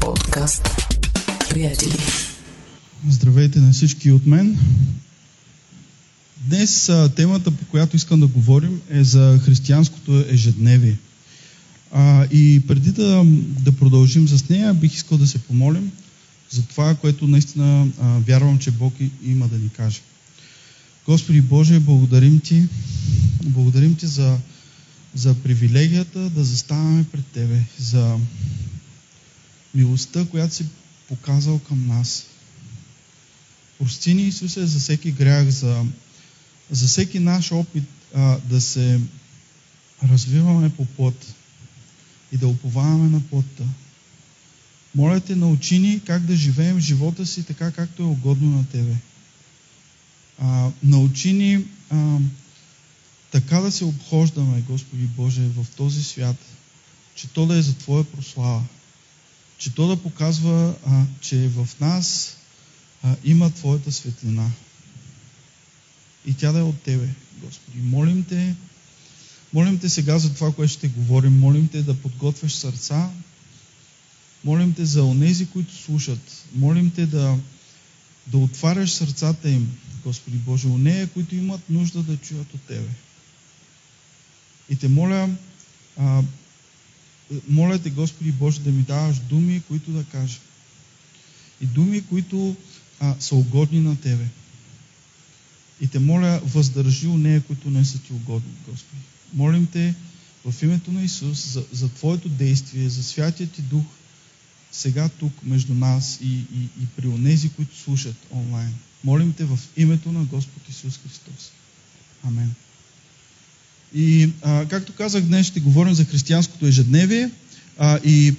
Подкаст. Приятели. Здравейте на всички от мен. Днес темата, по която искам да говорим, е за християнското ежедневие. А, и преди да, да продължим с нея, бих искал да се помолим за това, което наистина а, вярвам, че Бог има да ни каже. Господи Боже, благодарим Ти. Благодарим Ти за, за привилегията да заставаме пред Тебе, за милостта, която си показал към нас. Прости ни, Исусе, за всеки грях, за, за всеки наш опит а, да се развиваме по път и да уповаваме на плътта. Моля те, научи ни как да живеем живота си така, както е угодно на Тебе. А, научи ни а, така да се обхождаме, Господи Боже, в този свят, че то да е за Твоя прослава. Че то да показва, а, че в нас а, има Твоята светлина. И тя да е от Тебе, Господи. Молим Те, молим Те сега за това, което ще говорим. Молим Те да подготвяш сърца. Молим Те за онези, които слушат. Молим Те да, да отваряш сърцата им, Господи Боже, нея, които имат нужда да чуят от Тебе. И те моля, а, моля те, Господи Боже, да ми даваш думи, които да кажа. И думи, които а, са угодни на Тебе. И те моля, въздържи у нея, които не са Ти угодни, Господи. Молим Те в името на Исус за, за Твоето действие, за Святия Ти Дух, сега тук между нас и, и, и при онези, които слушат онлайн. Молим Те в името на Господ Исус Христос. Амен. И, а, както казах, днес ще говорим за християнското ежедневие. А, и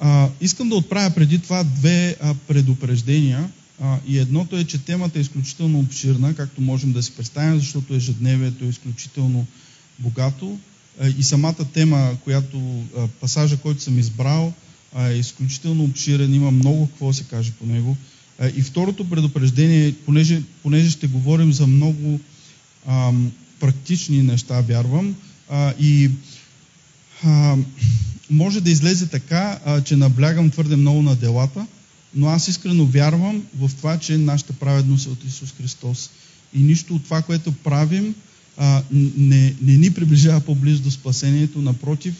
а, искам да отправя преди това две а, предупреждения. А, и едното е, че темата е изключително обширна, както можем да си представим, защото ежедневието е изключително богато. А, и самата тема, която, а, пасажа, който съм избрал, а, е изключително обширен, има много какво се каже по него. И второто предупреждение, понеже, понеже ще говорим за много ам, практични неща, вярвам. А, и а, може да излезе така, а, че наблягам твърде много на делата, но аз искрено вярвам в това, че нашата праведност е от Исус Христос. И нищо от това, което правим, а, не, не ни приближава по-близо до спасението. Напротив,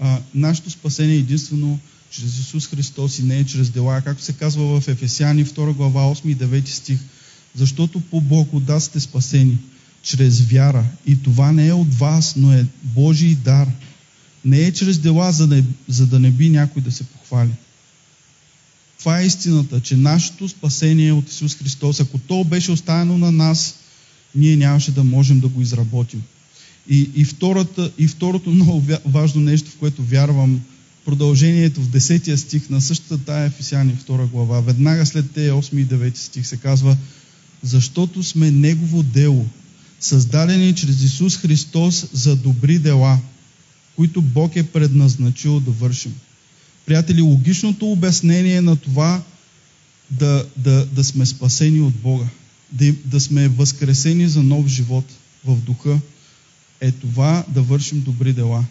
а, нашето спасение е единствено чрез Исус Христос и не е чрез дела. Както се казва в Ефесяни 2 глава 8 и 9 стих. Защото по благодат сте спасени чрез вяра. И това не е от вас, но е Божий дар. Не е чрез дела, за да, за да не би някой да се похвали. Това е истината, че нашето спасение от Исус Христос. Ако то беше оставено на нас, ние нямаше да можем да го изработим. И, и, втората, и второто много важно нещо, в което вярвам, продължението в 10 стих на същата тая Ефесяни 2 глава, веднага след те 8 и 9 стих се казва, защото сме Негово дело, създадени чрез Исус Христос за добри дела, които Бог е предназначил да вършим. Приятели, логичното обяснение на това да, да, да сме спасени от Бога, да, да сме възкресени за нов живот в духа, е това да вършим добри дела.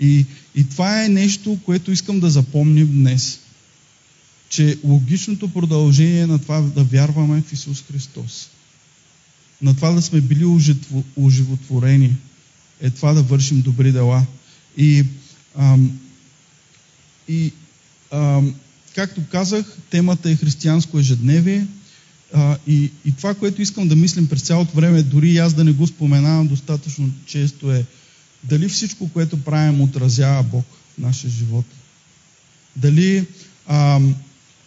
И, и това е нещо, което искам да запомним днес. Че логичното продължение на това да вярваме в Исус Христос на това да сме били оживотворени, е това да вършим добри дела. И, ам, и ам, както казах, темата е християнско ежедневие. А, и, и това, което искам да мислим през цялото време, дори и аз да не го споменавам достатъчно често е дали всичко, което правим, отразява Бог в нашия живот. Дали ам,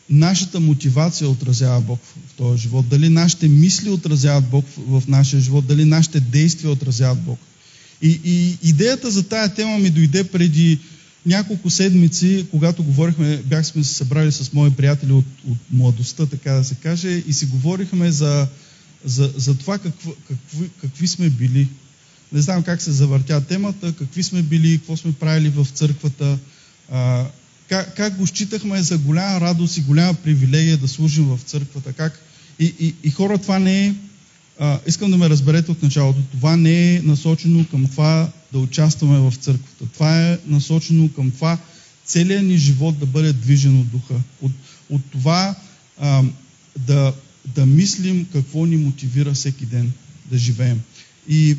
нашата мотивация отразява Бог в този живот, дали нашите мисли отразяват Бог в нашия живот, дали нашите действия отразяват Бог. И, и идеята за тая тема ми дойде преди няколко седмици, когато говорихме, бяхме се събрали с мои приятели от, от младостта, така да се каже, и си говорихме за, за, за това какво, какви, какви сме били. Не знам как се завъртя темата, какви сме били, какво сме правили в църквата, а, как, как го считахме за голяма радост и голяма привилегия да служим в църквата. Как... И, и, и хора, това не е, а, искам да ме разберете от началото, това не е насочено към това да участваме в църквата. Това е насочено към това целият ни живот да бъде движен от духа. От, от това а, да, да мислим какво ни мотивира всеки ден да живеем. И,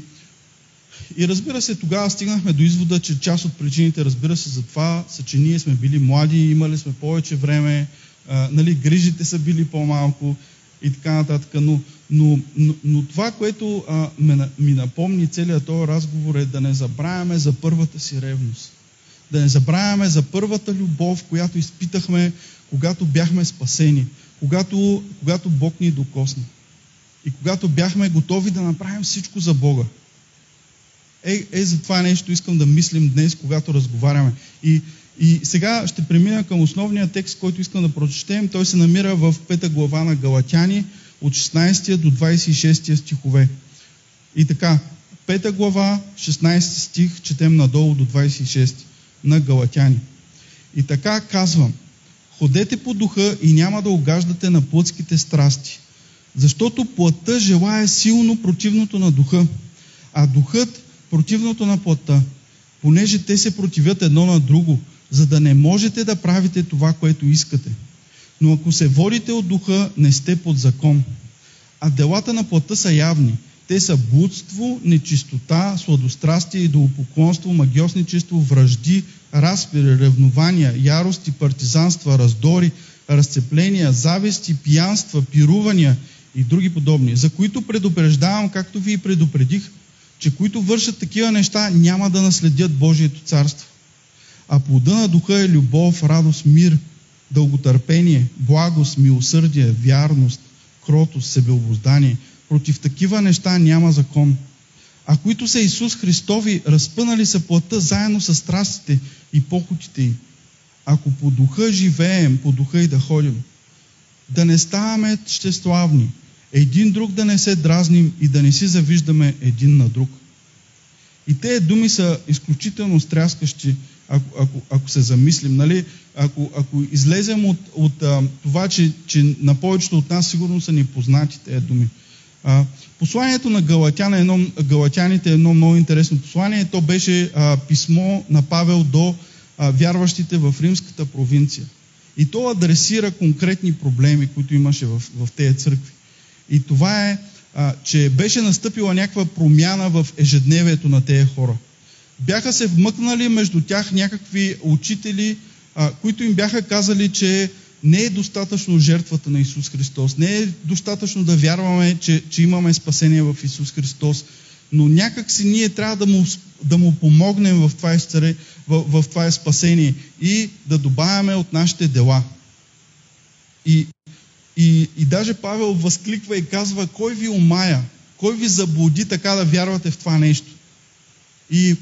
и разбира се, тогава стигнахме до извода, че част от причините, разбира се, за това са, че ние сме били млади, имали сме повече време, а, нали, грижите са били по-малко и така нататък. Но, но, но, но това, което а, ме, ми напомни целият този разговор е да не забравяме за първата си ревност. Да не забравяме за първата любов, която изпитахме, когато бяхме спасени, когато, когато Бог ни докосна. И когато бяхме готови да направим всичко за Бога. Е, е, за това нещо искам да мислим днес, когато разговаряме. И, и сега ще премина към основния текст, който искам да прочетем. Той се намира в пета глава на Галатяни, от 16 до 26 стихове. И така, пета глава, 16 стих, четем надолу до 26 на Галатяни. И така казвам, ходете по духа и няма да огаждате на плътските страсти, защото плътта желая силно противното на духа, а духът противното на плътта, понеже те се противят едно на друго, за да не можете да правите това, което искате. Но ако се водите от духа, не сте под закон. А делата на плътта са явни. Те са блудство, нечистота, сладострастие, идолопоклонство, магиосничество, връжди, разпири, ревнования, ярости, партизанства, раздори, разцепления, зависти, пиянства, пирувания и други подобни, за които предупреждавам, както ви и предупредих, че които вършат такива неща, няма да наследят Божието царство. А плода на духа е любов, радост, мир, дълготърпение, благост, милосърдие, вярност, кротост, себеобоздание. Против такива неща няма закон. А които са Исус Христови, разпънали са плътта заедно с страстите и похотите й. Ако по духа живеем, по духа и да ходим, да не ставаме щеславни, един друг да не се дразним и да не си завиждаме един на друг. И тези думи са изключително стряскащи, ако, ако, ако се замислим. Нали? Ако, ако излезем от, от а, това, че, че на повечето от нас сигурно са ни познати тези думи. А, посланието на Галатяна, едно, Галатяните е едно много интересно послание. То беше а, писмо на Павел до а, вярващите в римската провинция. И то адресира конкретни проблеми, които имаше в, в тези църкви. И това е, а, че беше настъпила някаква промяна в ежедневието на тези хора. Бяха се вмъкнали между тях някакви учители, а, които им бяха казали, че не е достатъчно жертвата на Исус Христос. Не е достатъчно да вярваме, че, че имаме спасение в Исус Христос. Но някак си ние трябва да му, да му помогнем в това, изцаре, в, в това спасение и да добавяме от нашите дела. И, и, и даже Павел възкликва и казва, кой ви умая? Кой ви заблуди така да вярвате в това нещо? И,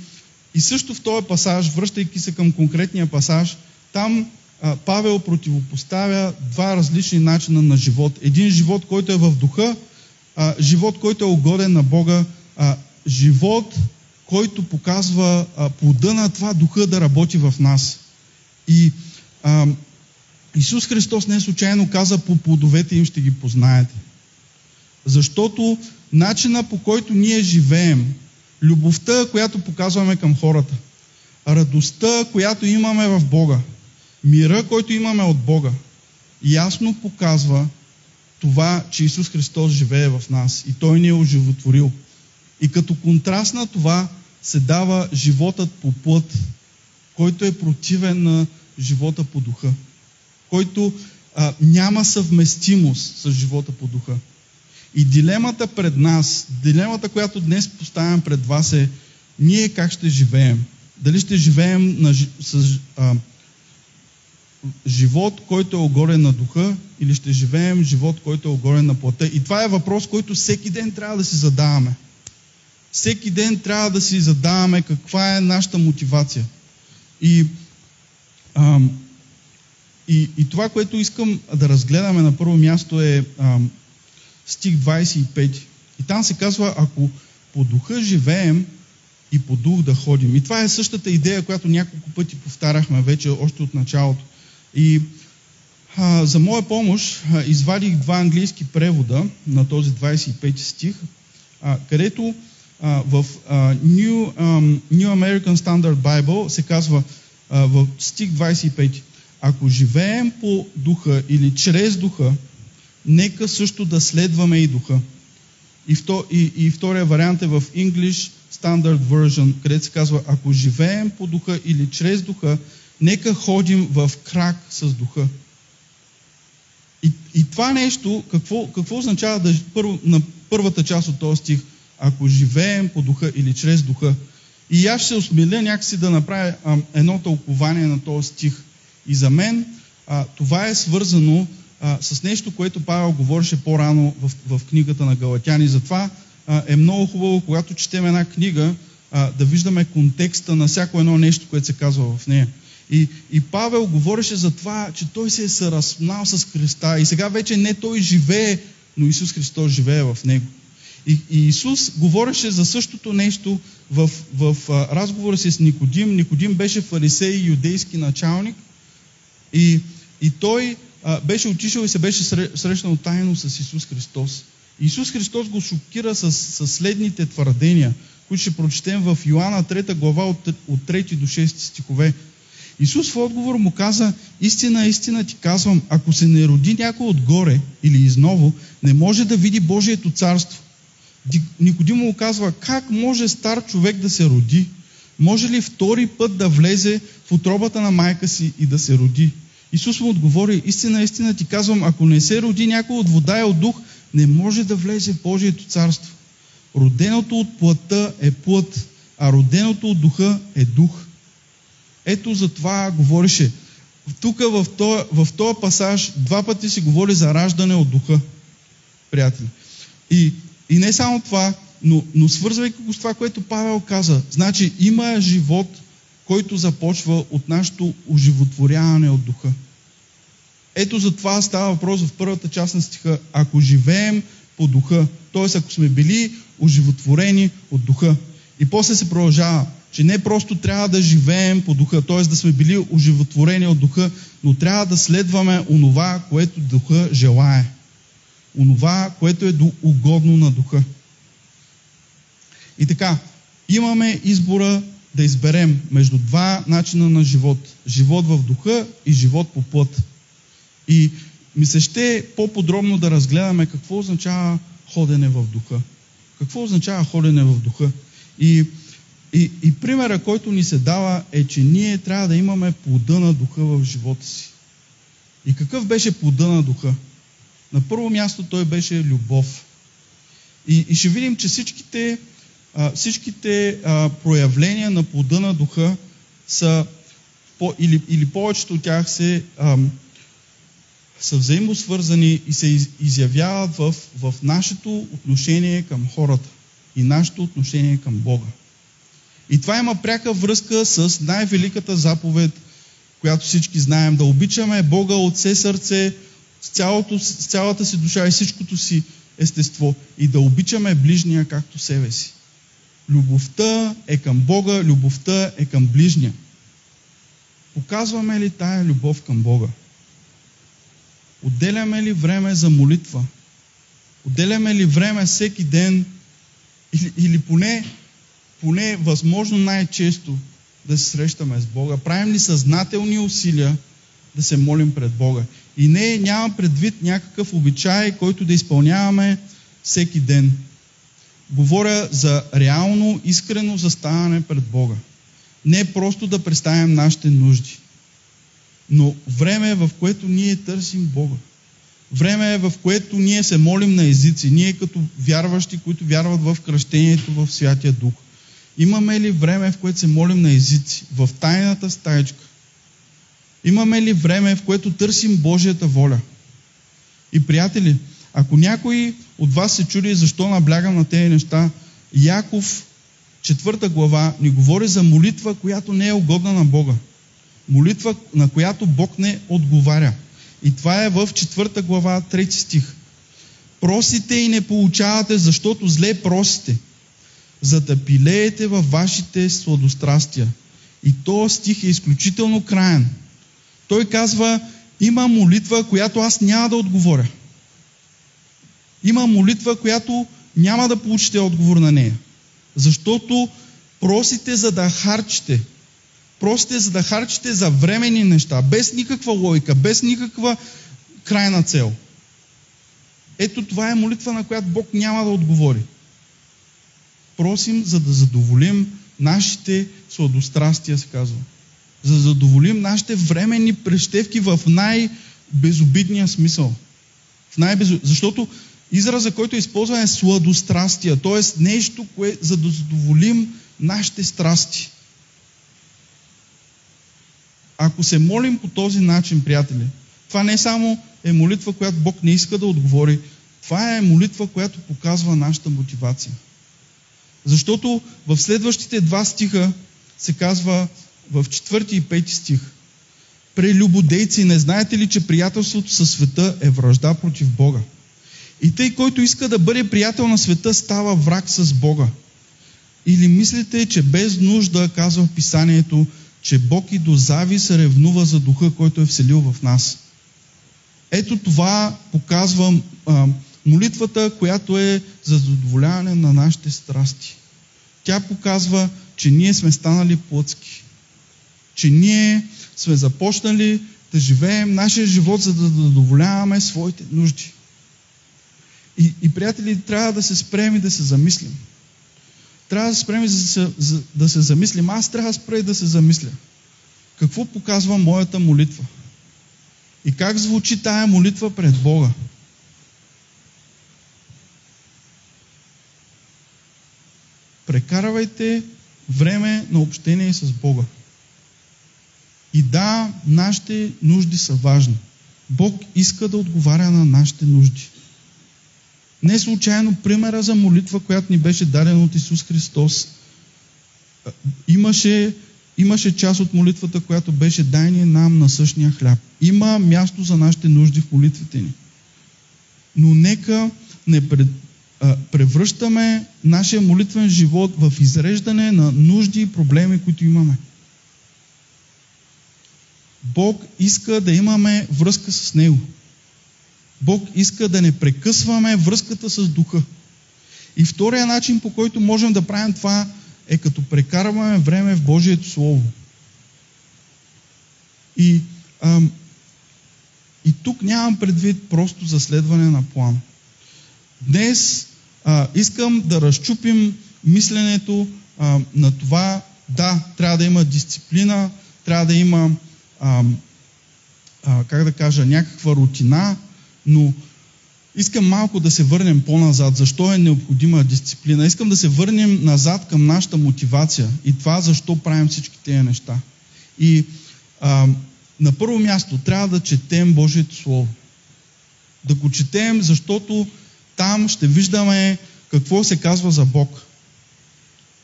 и също в този пасаж, връщайки се към конкретния пасаж, там а, Павел противопоставя два различни начина на живот. Един живот, който е в духа, а, живот, който е угоден на Бога, а, живот, който показва а, плода на това духа да работи в нас. И а, Исус Христос не случайно каза, по плодовете им ще ги познаете. Защото начина по който ние живеем, любовта, която показваме към хората, радостта, която имаме в Бога, мира, който имаме от Бога, ясно показва това, че Исус Христос живее в нас и Той ни е оживотворил. И като контраст на това се дава животът по плът, който е противен на живота по духа, който а, няма съвместимост с живота по духа. И дилемата пред нас, дилемата, която днес поставям пред вас е ние как ще живеем. Дали ще живеем на, с а, живот, който е огорен на духа, или ще живеем живот, който е огорен на плътта. И това е въпрос, който всеки ден трябва да си задаваме. Всеки ден трябва да си задаваме каква е нашата мотивация. И, ам, и, и това, което искам да разгледаме на първо място е ам, стих 25. И там се казва, ако по духа живеем и по дух да ходим. И това е същата идея, която няколко пъти повтаряхме вече още от началото. И а, за моя помощ а, извадих два английски превода на този 25 стих, а, където а, в а, New, um, New American Standard Bible се казва а, в стих 25. Ако живеем по духа или чрез духа, нека също да следваме и духа. И, вто, и, и втория вариант е в English Standard Version, където се казва, ако живеем по духа или чрез духа, нека ходим в крак с духа. И, и това нещо, какво, какво означава да, първо, на първата част от този стих? Ако живеем по духа или чрез духа. И аз ще осмеля някакси да направя а, едно тълкование на този стих. И за мен а, това е свързано а, с нещо, което Павел говореше по-рано в, в книгата на Галатяни. Затова а, е много хубаво, когато четем една книга, а, да виждаме контекста на всяко едно нещо, което се казва в нея. И, и Павел говореше за това, че той се е съразпнал с Христа и сега вече не той живее, но Исус Христос живее в него. И, и Исус говореше за същото нещо в, в разговора си с Никодим. Никодим беше фарисей и юдейски началник и, и той а, беше отишъл и се беше срещнал тайно с Исус Христос. Исус Христос го шокира с, с следните твърдения, които ще прочетем в Йоанна 3 глава от, от 3 до 6 стихове. Исус в отговор му каза, истина, истина ти казвам, ако се не роди някой отгоре или изново, не може да види Божието царство. Никодим му казва, как може стар човек да се роди? Може ли втори път да влезе в отробата на майка си и да се роди? Исус му отговори, истина, истина ти казвам, ако не се роди някой от вода и от дух, не може да влезе в Божието царство. Роденото от плътта е плът, а роденото от духа е дух. Ето за това говореше. Тук в този, пасаж два пъти се говори за раждане от духа, приятели. И, и не само това, но, но свързвайки го с това, което Павел каза, значи има живот, който започва от нашето оживотворяване от духа. Ето за това става въпрос в първата част на стиха. Ако живеем по духа, т.е. ако сме били оживотворени от духа. И после се продължава, че не просто трябва да живеем по духа, т.е. да сме били оживотворени от духа, но трябва да следваме онова, което духа желае. Онова, което е угодно на духа. И така, имаме избора да изберем между два начина на живот. Живот в духа и живот по плът. И ми се ще по-подробно да разгледаме какво означава ходене в духа. Какво означава ходене в духа? И, и, и примера, който ни се дава е, че ние трябва да имаме плода на духа в живота си. И какъв беше плода на духа? На първо място той беше любов. И, и ще видим, че всичките, всичките проявления на плода на духа са, или, или повечето от тях се са взаимосвързани и се изявяват в, в нашето отношение към хората и нашето отношение към Бога. И това има пряка връзка с най-великата заповед, която всички знаем, да обичаме Бога от все сърце, с, цялото, с цялата си душа и всичкото си естество и да обичаме ближния както себе си. Любовта е към Бога, любовта е към ближния. Показваме ли тая любов към Бога? Отделяме ли време за молитва? Отделяме ли време всеки ден или, или поне, поне възможно най-често да се срещаме с Бога? Правим ли съзнателни усилия да се молим пред Бога? И не, няма предвид някакъв обичай, който да изпълняваме всеки ден. Говоря за реално, искрено заставане пред Бога. Не просто да представим нашите нужди но време е в което ние търсим Бога. Време е в което ние се молим на езици, ние като вярващи, които вярват в кръщението в Святия Дух. Имаме ли време, в което се молим на езици, в тайната стаечка? Имаме ли време, в което търсим Божията воля? И приятели, ако някой от вас се чуди защо наблягам на тези неща, Яков, четвърта глава, ни говори за молитва, която не е угодна на Бога. Молитва, на която Бог не отговаря. И това е в четвърта глава, трети стих. Просите и не получавате, защото зле просите, за да пилеете във вашите сладострастия. И този стих е изключително краен. Той казва, има молитва, която аз няма да отговоря. Има молитва, която няма да получите отговор на нея. Защото просите за да харчите, просите за да харчите за временни неща, без никаква логика, без никаква крайна цел. Ето това е молитва, на която Бог няма да отговори. Просим, за да задоволим нашите сладострастия, се казва. За да задоволим нашите временни прещевки в най-безобидния смисъл. В най Защото израза, който използваме е сладострастия, т.е. нещо, кое, за да задоволим нашите страсти. Ако се молим по този начин, приятели, това не само е молитва, която Бог не иска да отговори, това е молитва, която показва нашата мотивация. Защото в следващите два стиха се казва в четвърти и пети стих. Прелюбодейци, не знаете ли, че приятелството със света е връжда против Бога? И тъй, който иска да бъде приятел на света, става враг с Бога. Или мислите, че без нужда, казва в писанието, че Бог и до завис ревнува за духа, който е вселил в нас. Ето това показва а, молитвата, която е за задоволяване на нашите страсти. Тя показва, че ние сме станали плътски. Че ние сме започнали да живеем нашия живот, за да задоволяваме своите нужди. И, и приятели, трябва да се спрем и да се замислим. Трябва да се спрем и да се, да се замислим. Аз трябва да спра и да се замисля. Какво показва моята молитва? И как звучи тая молитва пред Бога? Прекарвайте време на общение с Бога. И да, нашите нужди са важни. Бог иска да отговаря на нашите нужди. Не случайно примера за молитва, която ни беше дадена от Исус Христос, имаше, имаше част от молитвата, която беше дай ни нам на същия хляб. Има място за нашите нужди в молитвите ни. Но нека не пред, а, превръщаме нашия молитвен живот в изреждане на нужди и проблеми, които имаме. Бог иска да имаме връзка с Него. Бог иска да не прекъсваме връзката с духа. И втория начин, по който можем да правим това, е като прекарваме време в Божието Слово. И, ам, и тук нямам предвид просто за следване на план. Днес а, искам да разчупим мисленето а, на това, да, трябва да има дисциплина, трябва да има, а, а, как да кажа, някаква рутина, но искам малко да се върнем по-назад. Защо е необходима дисциплина? Искам да се върнем назад към нашата мотивация и това защо правим всички тези неща. И а, на първо място трябва да четем Божието Слово. Да го четем, защото там ще виждаме какво се казва за Бог.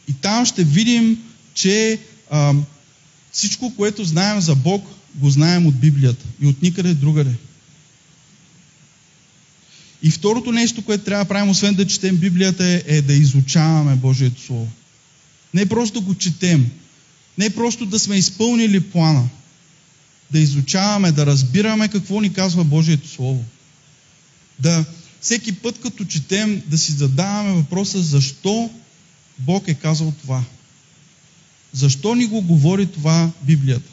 И там ще видим, че а, всичко, което знаем за Бог, го знаем от Библията и от никъде другаде. И второто нещо, което трябва да правим, освен да четем Библията, е, е да изучаваме Божието Слово. Не просто го четем, не просто да сме изпълнили плана, да изучаваме, да разбираме какво ни казва Божието Слово. Да всеки път, като четем, да си задаваме въпроса защо Бог е казал това. Защо ни го говори това Библията?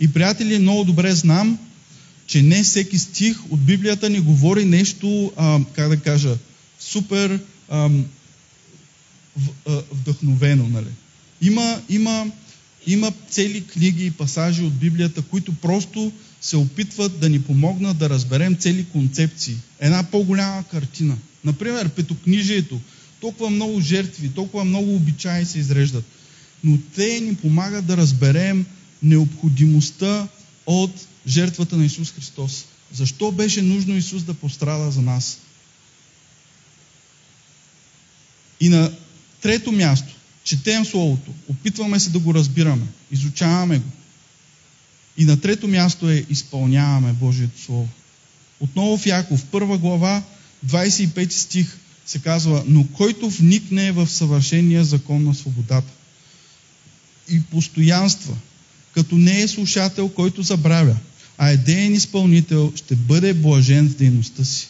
И, приятели, много добре знам, че не всеки стих от Библията ни говори нещо, а, как да кажа, супер а, в, а, вдъхновено. Нали? Има, има, има цели книги и пасажи от Библията, които просто се опитват да ни помогнат да разберем цели концепции. Една по-голяма картина. Например, петокнижието. Толкова много жертви, толкова много обичаи се изреждат. Но те ни помагат да разберем необходимостта от жертвата на Исус Христос. Защо беше нужно Исус да пострада за нас? И на трето място, четем Словото, опитваме се да го разбираме, изучаваме го. И на трето място е изпълняваме Божието Слово. Отново в Яков, първа глава, 25 стих се казва, но който вникне в съвършения закон на свободата и постоянства, като не е слушател, който забравя, а е деен изпълнител, ще бъде блажен в дейността си.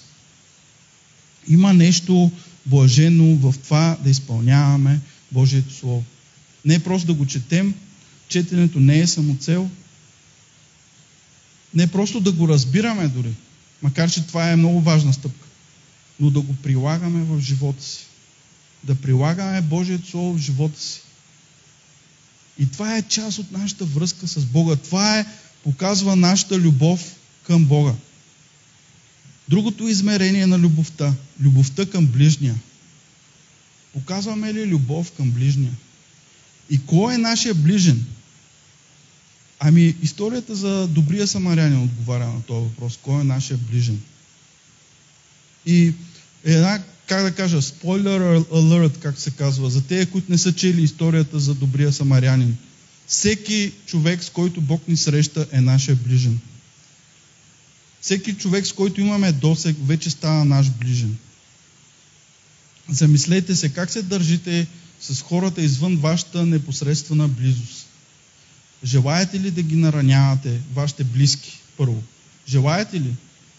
Има нещо блажено в това да изпълняваме Божието Слово. Не просто да го четем, четенето не е самоцел. Не просто да го разбираме дори, макар че това е много важна стъпка, но да го прилагаме в живота си. Да прилагаме Божието Слово в живота си. И това е част от нашата връзка с Бога. Това е, показва нашата любов към Бога. Другото измерение на любовта, любовта към ближния. Показваме ли любов към ближния? И кой е нашия ближен? Ами, историята за добрия самарянин отговаря на този въпрос. Кой е нашия ближен? И една, как да кажа, спойлер alert, как се казва, за тези, които не са чели историята за добрия самарянин. Всеки човек, с който Бог ни среща, е нашия ближен. Всеки човек, с който имаме досег, вече става наш ближен. Замислете се как се държите с хората извън вашата непосредствена близост. Желаете ли да ги наранявате, вашите близки, първо? Желаете ли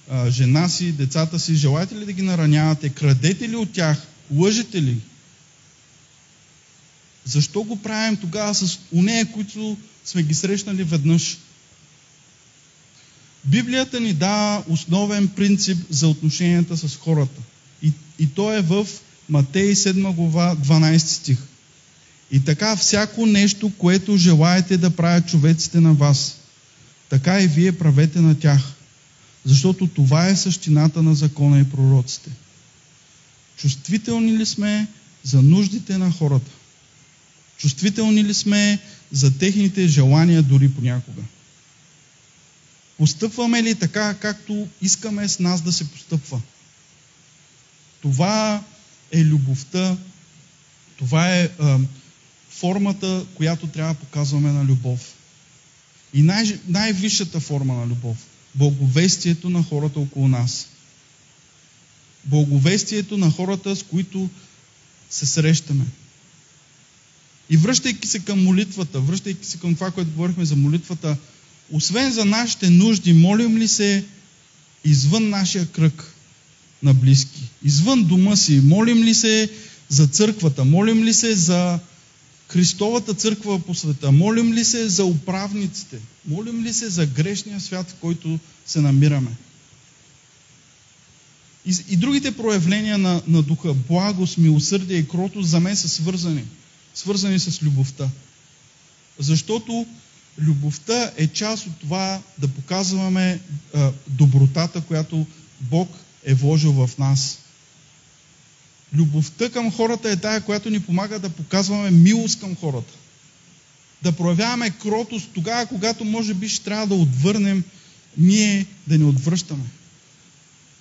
а, жена си, децата си, желаете ли да ги наранявате? Крадете ли от тях? Лъжете ли? Защо го правим тогава с унея, които сме ги срещнали веднъж? Библията ни дава основен принцип за отношенията с хората. И, и то е в Матей 7 глава 12 стих. И така всяко нещо, което желаете да правят човеците на вас, така и вие правете на тях. Защото това е същината на закона и пророците. Чувствителни ли сме за нуждите на хората? Чувствителни ли сме за техните желания дори понякога? Постъпваме ли така, както искаме с нас да се постъпва? Това е любовта, това е а, формата, която трябва да показваме на любов. И най- най-висшата форма на любов благовестието на хората около нас. Благовестието на хората, с които се срещаме. И връщайки се към молитвата, връщайки се към това, което говорихме за молитвата, освен за нашите нужди, молим ли се извън нашия кръг на близки, извън дома си, молим ли се за църквата, молим ли се за Христовата църква по света, молим ли се за управниците, молим ли се за грешния свят, в който се намираме. И, и другите проявления на, на духа, благост, милосърдие и кротост, за мен са свързани. Свързани с любовта. Защото любовта е част от това да показваме а, добротата, която Бог е вложил в нас. Любовта към хората е тая, която ни помага да показваме милост към хората. Да проявяваме кротост тогава, когато може би ще трябва да отвърнем, ние да не отвръщаме.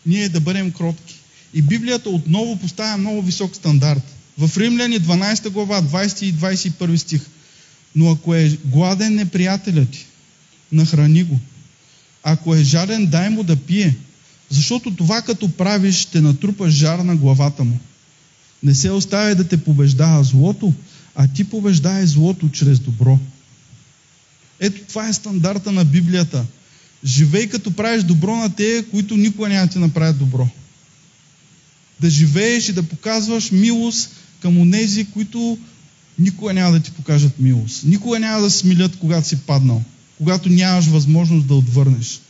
Ние да бъдем кротки. И Библията отново поставя много висок стандарт. В Римляни 12 глава, 20 и 21 стих. Но ако е гладен неприятелят ти, нахрани го. Ако е жаден, дай му да пие. Защото това като правиш, ще натрупаш жар на главата му. Не се оставя да те побеждава злото, а ти побеждай злото чрез добро. Ето това е стандарта на Библията. Живей като правиш добро на те, които никога няма ти направят добро. Да живееш и да показваш милост към онези, които никога няма да ти покажат милост. Никога няма да смилят, когато си паднал. Когато нямаш възможност да отвърнеш.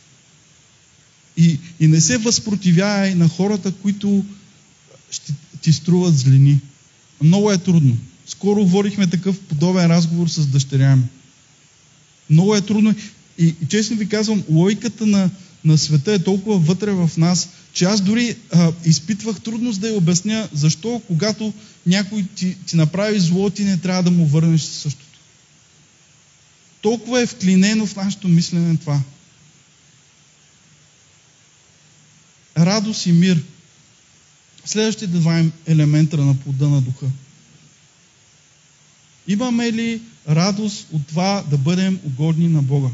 И, и не се възпротивявай на хората, които ще ти струват злини. Много е трудно. Скоро водихме такъв подобен разговор с дъщеря ми. Много е трудно. И, и честно ви казвам, логиката на, на света е толкова вътре в нас, че аз дори а, изпитвах трудност да я обясня защо, когато някой ти, ти направи зло, ти не трябва да му върнеш същото. Толкова е вклинено в нашето мислене това. Радост и мир – Следващите два елемента на плода на духа. Имаме ли радост от това да бъдем угодни на Бога?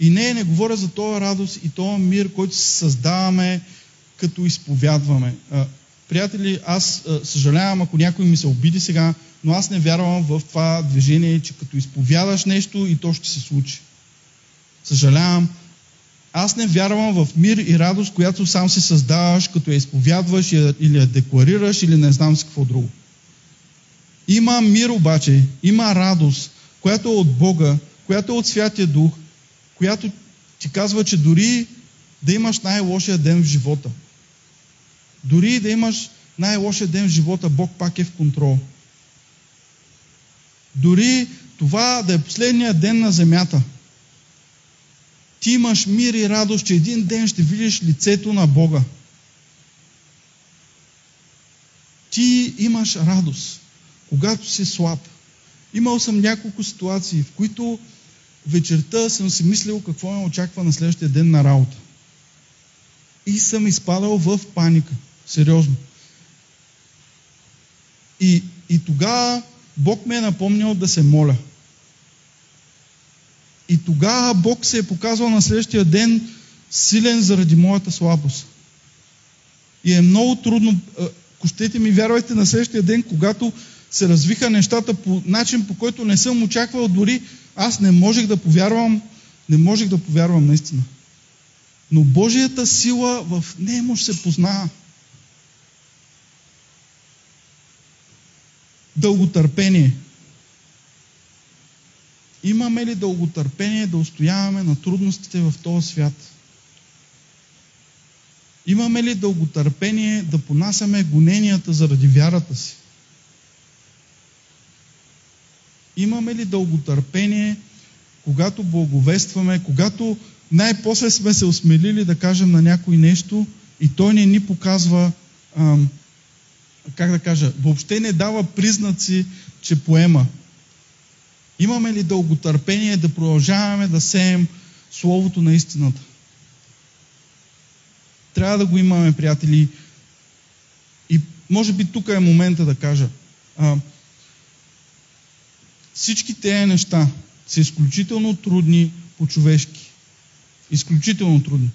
И не, не говоря за този радост и този мир, който се създаваме, като изповядваме. Приятели, аз съжалявам, ако някой ми се обиди сега, но аз не вярвам в това движение, че като изповядаш нещо и то ще се случи. Съжалявам, аз не вярвам в мир и радост, която сам си създаваш, като я изповядваш или я декларираш, или не знам с какво друго. Има мир обаче, има радост, която е от Бога, която е от Святия Дух, която ти казва, че дори да имаш най-лошия ден в живота, дори да имаш най-лошия ден в живота, Бог пак е в контрол. Дори това да е последния ден на земята, ти имаш мир и радост, че един ден ще видиш лицето на Бога. Ти имаш радост, когато си слаб. Имал съм няколко ситуации, в които вечерта съм си мислил какво ме очаква на следващия ден на работа. И съм изпадал в паника. Сериозно. И, и тогава Бог ме е напомнял да се моля. И тогава Бог се е показал на следващия ден силен заради моята слабост. И е много трудно, ако щете ми вярвайте на следващия ден, когато се развиха нещата по начин, по който не съм очаквал, дори аз не можех да повярвам, не можех да повярвам наистина. Но Божията сила в немощ се познава. Дълготърпение. Имаме ли дълготърпение да устояваме на трудностите в този свят? Имаме ли дълготърпение да понасяме гоненията заради вярата си? Имаме ли дълготърпение, когато благовестваме, когато най-после сме се осмелили да кажем на някой нещо и той не ни показва, ам, как да кажа, въобще не дава признаци, че поема. Имаме ли дълготърпение да продължаваме да сеем Словото на истината? Трябва да го имаме, приятели. И може би тук е момента да кажа. А, всички тези неща са изключително трудни по-човешки. Изключително трудни.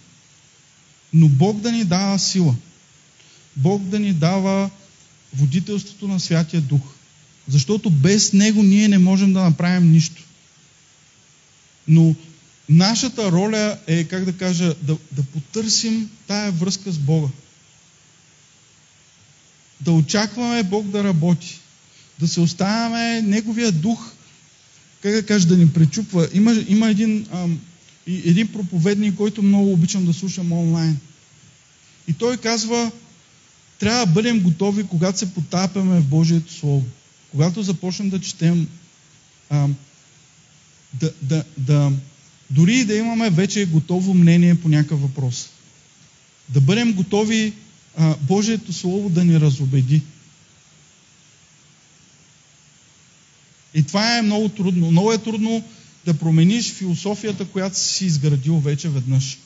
Но Бог да ни дава сила. Бог да ни дава водителството на Святия Дух. Защото без Него ние не можем да направим нищо. Но нашата роля е, как да кажа, да, да потърсим тая връзка с Бога. Да очакваме Бог да работи. Да се оставяме Неговия дух, как да кажа, да ни пречупва. Има, има един, ам, един проповедник, който много обичам да слушам онлайн. И той казва, трябва да бъдем готови, когато се потапяме в Божието Слово. Когато започнем да четем, а, да, да, да, дори да имаме вече готово мнение по някакъв въпрос. Да бъдем готови а, Божието Слово да ни разобеди. И това е много трудно. Много е трудно да промениш философията, която си изградил вече веднъж.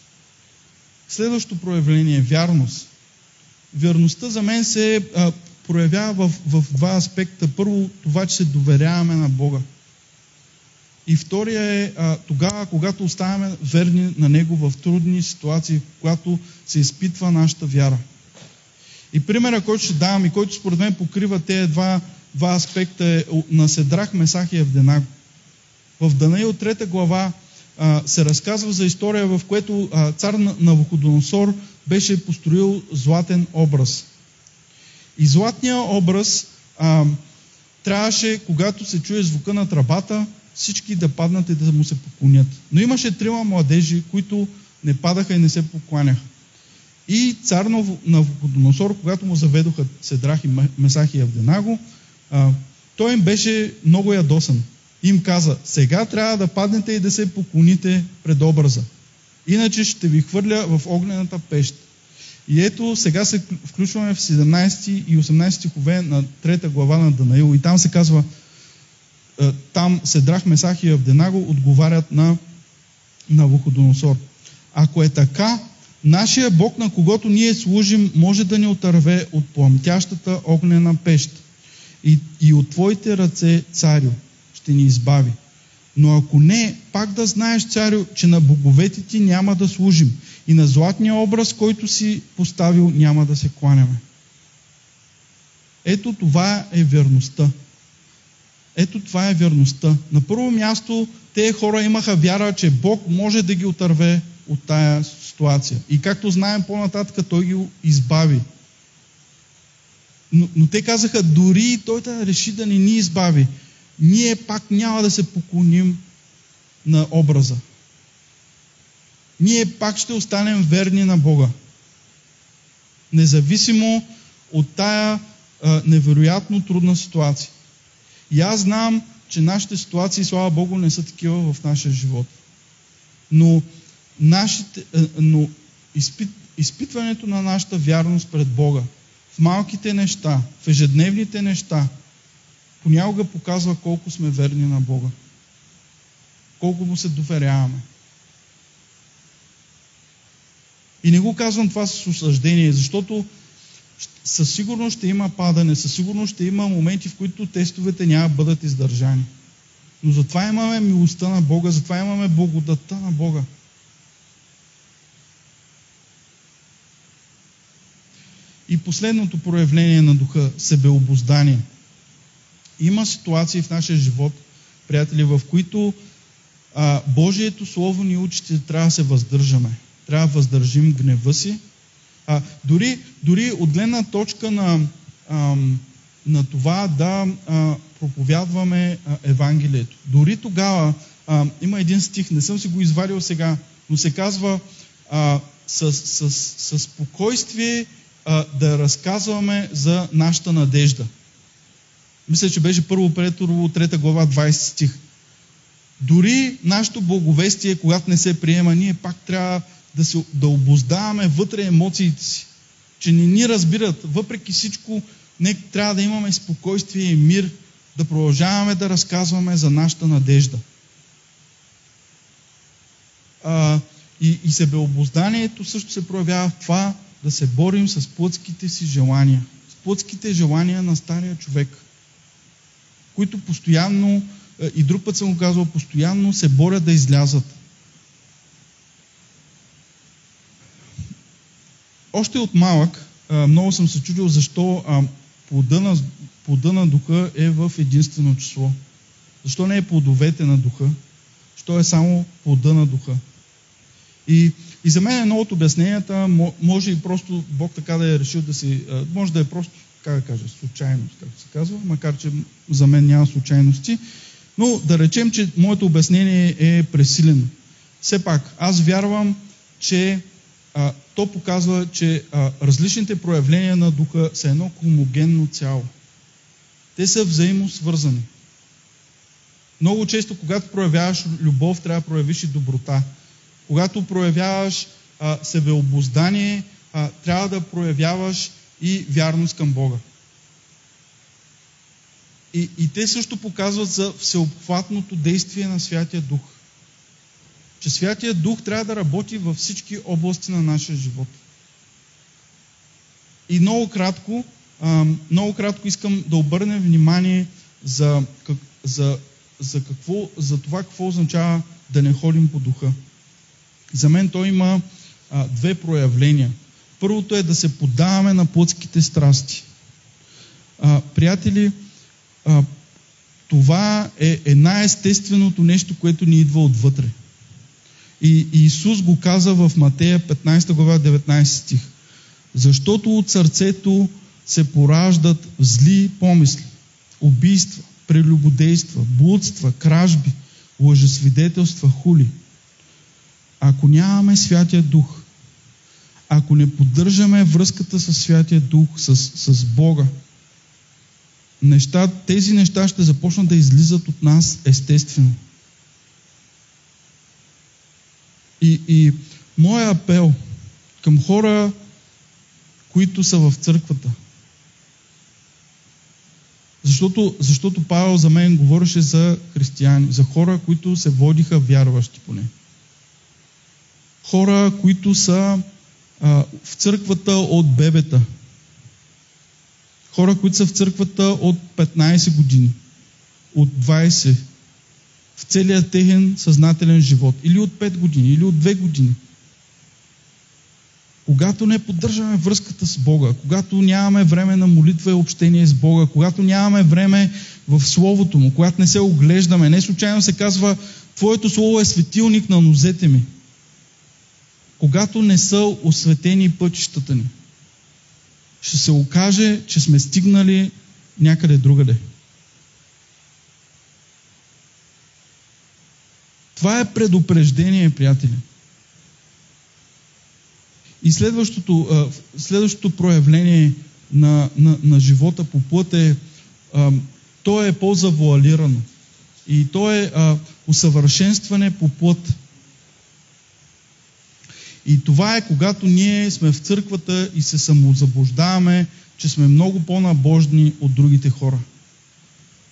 Следващото проявление – вярност. Вярността за мен се а, проявява в, в два аспекта. Първо, това, че се доверяваме на Бога. И втория е а, тогава, когато оставяме верни на Него в трудни ситуации, когато се изпитва нашата вяра. И примера, който ще давам и който според мен покрива тези два, два аспекта е на Седрах, Месах и Евденаго. В Данаил 3 глава а, се разказва за история, в което а, цар Навуходоносор беше построил златен образ. И златния образ а, трябваше, когато се чуе звука на трабата, всички да паднат и да му се поклонят. Но имаше трима младежи, които не падаха и не се покланяха. И цар на Навуходоносор, когато му заведоха Седрах и Месах и Авденаго, а, той им беше много ядосан. Им каза, сега трябва да паднете и да се поклоните пред образа. Иначе ще ви хвърля в огнената пещ. И ето сега се включваме в 17 и 18 стихове на трета глава на Данаил. И там се казва, там Седрах, Месах и Авденаго отговарят на Навуходоносор. Ако е така, нашия Бог, на когото ние служим, може да ни отърве от пламтящата огнена пещ и, и от твоите ръце, царю, ще ни избави. Но ако не, пак да знаеш, царю, че на боговете ти няма да служим и на златния образ, който си поставил, няма да се кланяме. Ето това е верността. Ето това е верността. На първо място, те хора имаха вяра, че Бог може да ги отърве от тая ситуация. И както знаем по-нататък, Той ги избави. Но, но те казаха, дори той да реши да не ни избави, ние пак няма да се поклоним на образа. Ние пак ще останем верни на Бога. Независимо от тая а, невероятно трудна ситуация. И аз знам, че нашите ситуации, слава Богу, не са такива в нашия живот. Но, нашите, но изпит, изпитването на нашата вярност пред Бога, в малките неща, в ежедневните неща, понякога показва колко сме верни на Бога. Колко му се доверяваме. И не го казвам това с осъждение, защото със сигурност ще има падане, със сигурност ще има моменти, в които тестовете няма да бъдат издържани. Но затова имаме милостта на Бога, затова имаме благодатта на Бога. И последното проявление на духа – себеобоздание. Има ситуации в нашия живот, приятели, в които а, Божието Слово ни учи, че трябва да се въздържаме. Трябва да въздържим гнева си. А, дори, дори от гледна точка на, а, на това да а, проповядваме а, Евангелието. Дори тогава а, има един стих, не съм си го извадил сега, но се казва а, с, с, с, с спокойствие да разказваме за нашата надежда. Мисля, че беше първо Петрово, 3 глава, 20 стих. Дори нашето благовестие, когато не се приема, ние пак трябва да, се, да обоздаваме вътре емоциите си. Че не ни разбират. Въпреки всичко, не трябва да имаме спокойствие и мир, да продължаваме да разказваме за нашата надежда. А, и, и себеобозданието също се проявява в това да се борим с плътските си желания. С плътските желания на стария човек, които постоянно, и друг път съм го казвал, постоянно се борят да излязат. Още от малък много съм се чудил защо плода на, плода на духа е в единствено число. Защо не е плодовете на духа? Защо е само плода на духа? И, и за мен едно от обясненията, може и просто Бог така да е решил да си, може да е просто, как да кажа, случайност, както се казва, макар че за мен няма случайности, но да речем, че моето обяснение е пресилено. Все пак, аз вярвам, че а, то показва, че а, различните проявления на духа са едно хомогенно цяло. Те са взаимосвързани. Много често, когато проявяваш любов, трябва да проявиш и доброта. Когато проявяваш а, себеобоздание, а, трябва да проявяваш и вярност към Бога. И, и те също показват за всеобхватното действие на Святия Дух. Че Святия Дух трябва да работи във всички области на нашия живот. И много кратко, много кратко искам да обърнем внимание за, за, за, какво, за това какво означава да не ходим по духа. За мен той има а, две проявления. Първото е да се подаваме на плътските страсти. А, приятели, а, това е, е най-естественото нещо, което ни идва отвътре. И, Исус го каза в Матея 15 глава 19 стих. Защото от сърцето се пораждат зли помисли, убийства, прелюбодейства, блудства, кражби, лъжесвидетелства, хули – ако нямаме Святия Дух, ако не поддържаме връзката с Святия Дух, с, с Бога, неща, тези неща ще започнат да излизат от нас естествено. И, и моя апел към хора, които са в църквата, защото, защото Павел за мен говореше за християни, за хора, които се водиха вярващи поне хора, които са а, в църквата от бебета. Хора, които са в църквата от 15 години, от 20, в целия техен съзнателен живот, или от 5 години, или от 2 години. Когато не поддържаме връзката с Бога, когато нямаме време на молитва и общение с Бога, когато нямаме време в Словото Му, когато не се оглеждаме, не случайно се казва, Твоето Слово е светилник на нозете ми когато не са осветени пътищата ни. ще се окаже, че сме стигнали някъде другаде. Това е предупреждение, приятели. И следващото, следващото проявление на, на, на живота по път е, то е по-завуалирано. И то е усъвършенстване по път. И това е когато ние сме в църквата и се самозаблуждаваме, че сме много по-набожни от другите хора.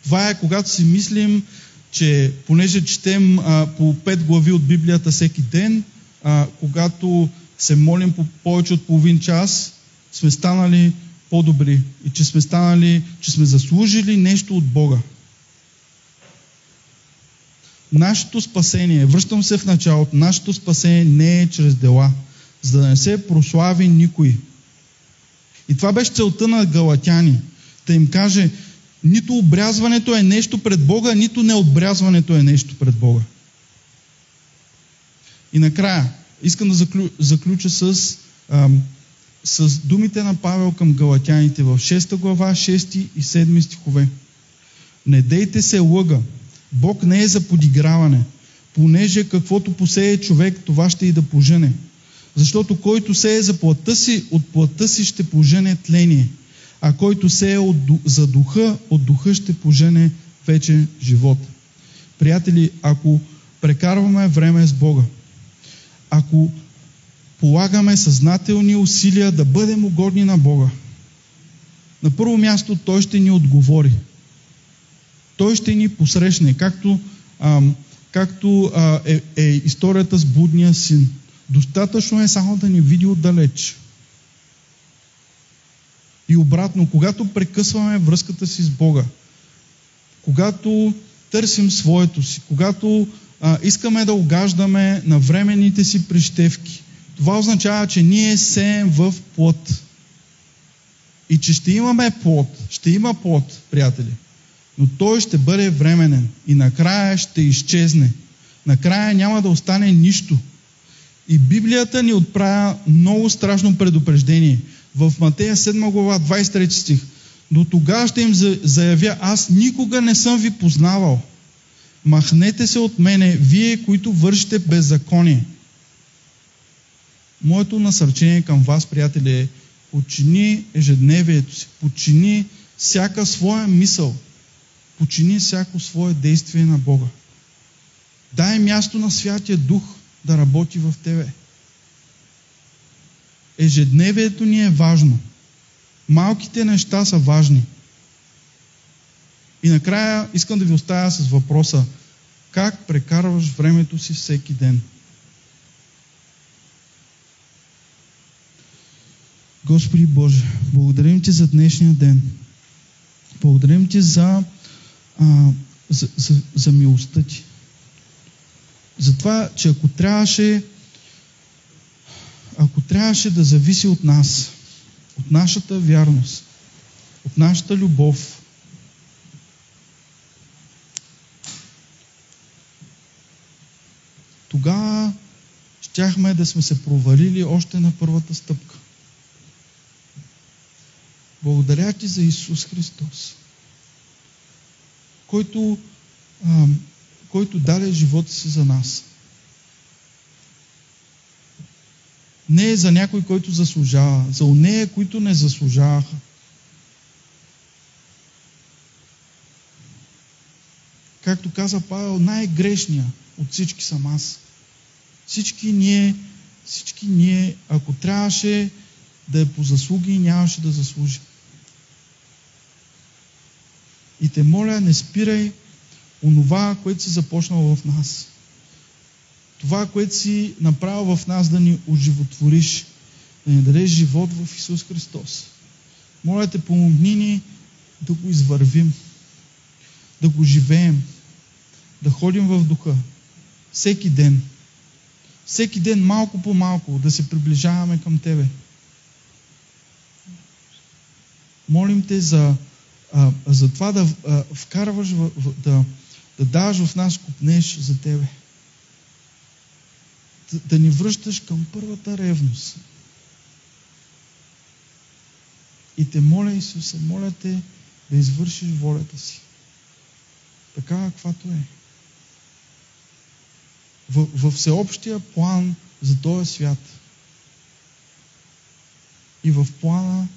Това е когато си мислим, че понеже четем а, по пет глави от Библията всеки ден, а, когато се молим по повече от половин час, сме станали по-добри и че сме станали, че сме заслужили нещо от Бога. Нашето спасение, връщам се в началото, нашето спасение не е чрез дела, за да не се прослави никой. И това беше целта на галатяни. Да им каже, нито обрязването е нещо пред Бога, нито неотбрязването е нещо пред Бога. И накрая, искам да заклю, заключа с, ам, с думите на Павел към галатяните в 6 глава, 6 и 7 стихове. Не дейте се лъга. Бог не е за подиграване, понеже каквото посее човек, това ще и да пожене. Защото който сее за плътта си, от плътта си ще пожене тление, а който сее от, за духа, от духа ще пожене вече живот. Приятели, ако прекарваме време с Бога, ако полагаме съзнателни усилия да бъдем угодни на Бога, на първо място Той ще ни отговори. Той ще ни посрещне, както, а, както а, е, е историята с блудния син. Достатъчно е само да ни види отдалеч. И обратно, когато прекъсваме връзката си с Бога, когато търсим своето си, когато а, искаме да огаждаме на временните си прищевки, това означава, че ние сеем в плод. И че ще имаме плод, ще има плод, приятели. Но той ще бъде временен и накрая ще изчезне. Накрая няма да остане нищо. И Библията ни отправя много страшно предупреждение. В Матея 7 глава 23 стих. Но тогава ще им заявя, аз никога не съм ви познавал. Махнете се от мене, вие, които вършите беззаконие. Моето насърчение към вас, приятели, е почини ежедневието си, почини всяка своя мисъл, почини всяко свое действие на Бога. Дай място на Святия Дух да работи в тебе. Ежедневието ни е важно. Малките неща са важни. И накрая искам да ви оставя с въпроса как прекарваш времето си всеки ден? Господи Боже, благодарим Ти за днешния ден. Благодарим Ти за, а, за, за, за милостта Ти. За това, че ако трябваше ако трябваше да зависи от нас, от нашата вярност, от нашата любов, тогава щяхме да сме се провалили още на първата стъпка. Благодаря ти за Исус Христос, който, а, който даде живота си за нас. Не е за някой, който заслужава, за онея, които не заслужаваха. Както каза Павел, най-грешния от всички съм аз. Всички ние, всички ние, ако трябваше да е по заслуги, нямаше да заслужи. И те моля, не спирай онова, което си започнал в нас. Това, което си направил в нас да ни оживотвориш, да ни дадеш живот в Исус Христос. Моля те, помогни ни да го извървим, да го живеем, да ходим в духа всеки ден. Всеки ден малко по малко да се приближаваме към Тебе. Молим Те за, а, за това да а, вкарваш, в, да, да даваш в нас купнеш за Тебе да, да ни връщаш към първата ревност. И те моля, Исусе, моля те да извършиш волята си. Така каквато е. В, във всеобщия план за този свят и в плана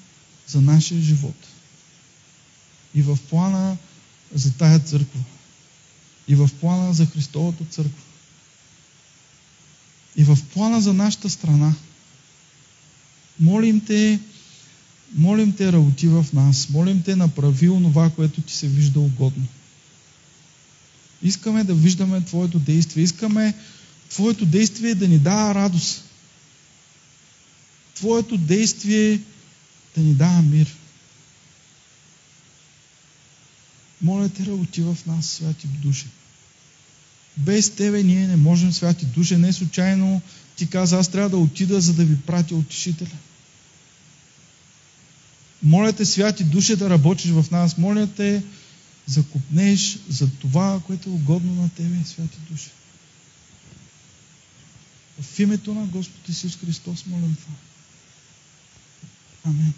за нашия живот и в плана за тая църква и в плана за Христовата църква и в плана за нашата страна. Молим те, молим те работи в нас, молим те направи онова, което ти се вижда угодно. Искаме да виждаме Твоето действие, искаме Твоето действие да ни дава радост. Твоето действие да ни дава мир. Моля те, работи в нас, святи душе. Без Тебе ние не можем, святи душе. Не случайно ти каза, аз трябва да отида, за да ви пратя утешителя. Моля те, святи душе, да работиш в нас. Моля те, закупнеш за това, което е угодно на Тебе, святи душе. В името на Господ Исус Христос молим това. Амин.